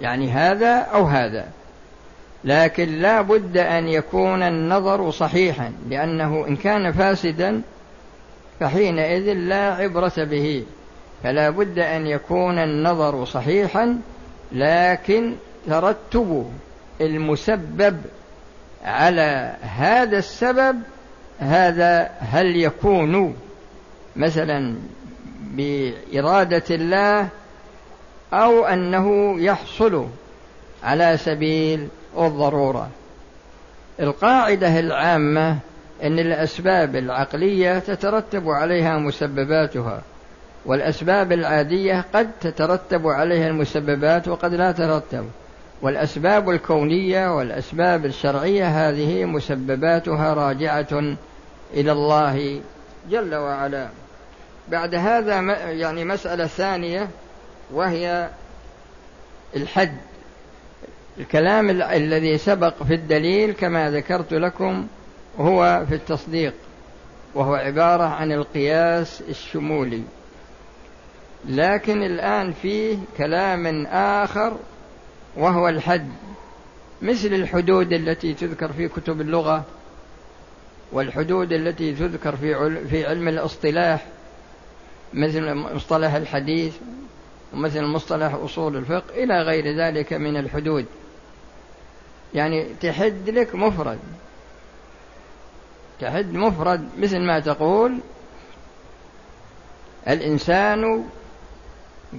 يعني هذا أو هذا. لكن لا بد أن يكون النظر صحيحا لأنه إن كان فاسدا فحينئذ لا عبرة به. فلا بد أن يكون النظر صحيحا لكن ترتب المسبب على هذا السبب هذا هل يكون. مثلا بإرادة الله أو أنه يحصل على سبيل الضرورة. القاعدة العامة أن الأسباب العقلية تترتب عليها مسبباتها والأسباب العادية قد تترتب عليها المسببات وقد لا تترتب. والأسباب الكونية والأسباب الشرعية هذه مسبباتها راجعة إلى الله جل وعلا. بعد هذا يعني مسألة ثانية وهي الحد الكلام الذي سبق في الدليل كما ذكرت لكم هو في التصديق وهو عبارة عن القياس الشمولي. لكن الآن فيه كلام آخر وهو الحد مثل الحدود التي تذكر في كتب اللغة والحدود التي تذكر في في علم الاصطلاح مثل مصطلح الحديث ومثل مصطلح أصول الفقه إلى غير ذلك من الحدود. يعني تحد لك مفرد. تحد مفرد مثل ما تقول الإنسان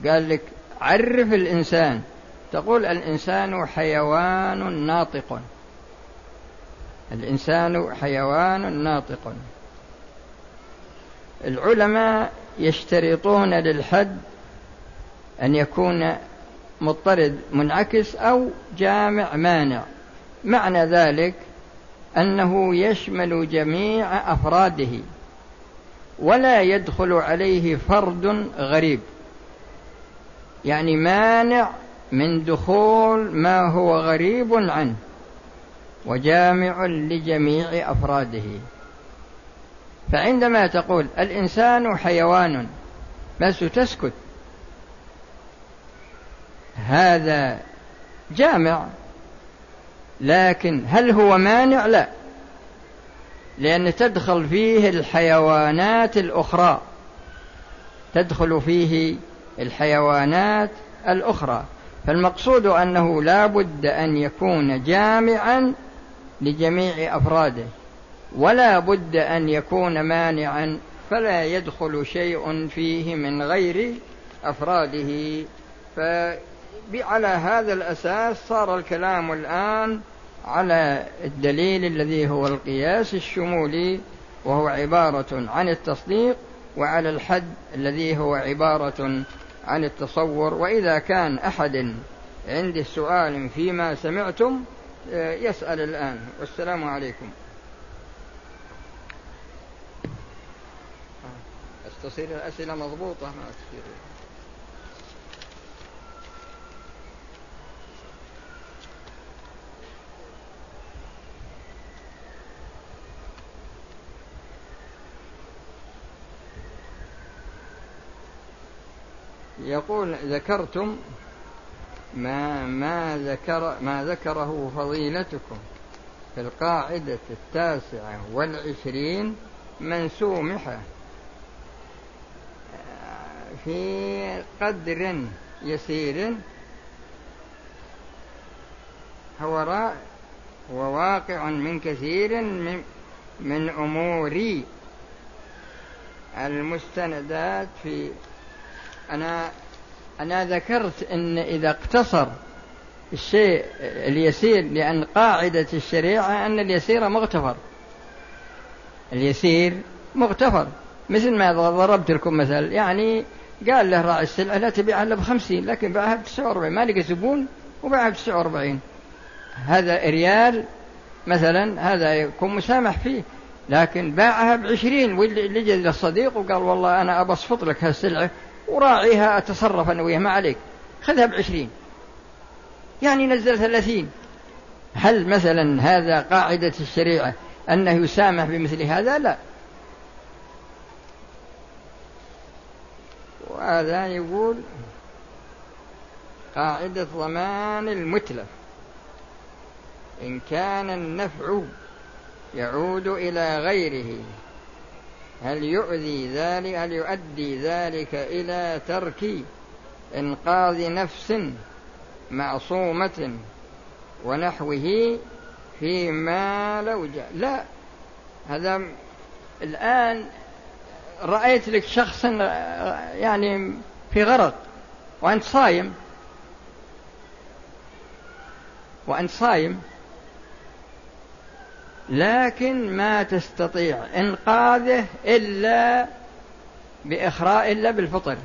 قال لك عرف الإنسان. تقول الإنسان حيوان ناطق. الإنسان حيوان ناطق. العلماء يشترطون للحد أن يكون مضطرد منعكس أو جامع مانع. معنى ذلك أنه يشمل جميع أفراده ولا يدخل عليه فرد غريب. يعني مانع من دخول ما هو غريب عنه وجامع لجميع أفراده. فعندما تقول الإنسان حيوان بس تسكت. هذا جامع لكن هل هو مانع؟ لا لأن تدخل فيه الحيوانات الأخرى تدخل فيه الحيوانات الأخرى. فالمقصود أنه لا بد أن يكون جامعا لجميع أفراده ولا بد أن يكون مانعا فلا يدخل شيء فيه من غير أفراده فعلى هذا الأساس صار الكلام الآن على الدليل الذي هو القياس الشمولي وهو عبارة عن التصديق وعلى الحد الذي هو عبارة عن التصور. وإذا كان أحد عنده سؤال فيما سمعتم آه، يسأل الآن. والسلام عليكم. تصير الأسئلة مضبوطة ما تصير يقول ذكرتم ما ما ذكر ما ذكره فضيلتكم في القاعدة التاسعة والعشرين من سومحة في قدر يسير هو هو واقع من كثير من, من أمور المستندات في أنا أنا ذكرت أن إذا اقتصر الشيء اليسير لأن قاعدة الشريعة أن اليسير مغتفر. اليسير مغتفر. مثل ما ضربت لكم مثل يعني قال له راعي السلعة لا تبيعها إلا بخمسين لكن باعها بتسعة وأربعين. ما لقى زبون وباعها بتسعة وأربعين. هذا ريال مثلا هذا يكون مسامح فيه. لكن باعها بعشرين واللي جاء للصديق وقال والله أنا أبى أصفط لك هالسلعة. وراعيها أتصرف أنا وياه ما عليك. خذها بعشرين. يعني نزل ثلاثين. هل مثلا هذا قاعدة الشريعة أنه يسامح بمثل هذا؟ لا. وهذا يقول قاعدة ضمان المتلف. إن كان النفع يعود إلى غيره. هل يؤذي ذلك هل يؤدي ذلك إلى ترك إنقاذ نفس معصومة ونحوه فيما لو جاء؟ لا هذا الآن رأيت لك شخصا يعني في غرق وأنت صايم. وأنت صايم لكن ما تستطيع إنقاذه إلا بإخراء إلا بالفطر.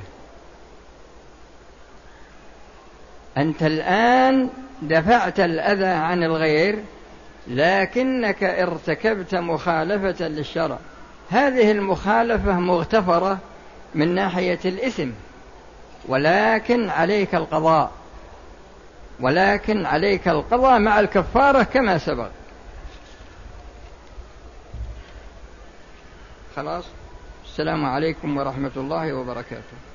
أنت الآن دفعت الأذى عن الغير لكنك ارتكبت مخالفة للشرع. هذه المخالفة مغتفرة من ناحية الإثم ولكن عليك القضاء ولكن عليك القضاء مع الكفارة كما سبق. خلاص. السلام عليكم ورحمة الله وبركاته.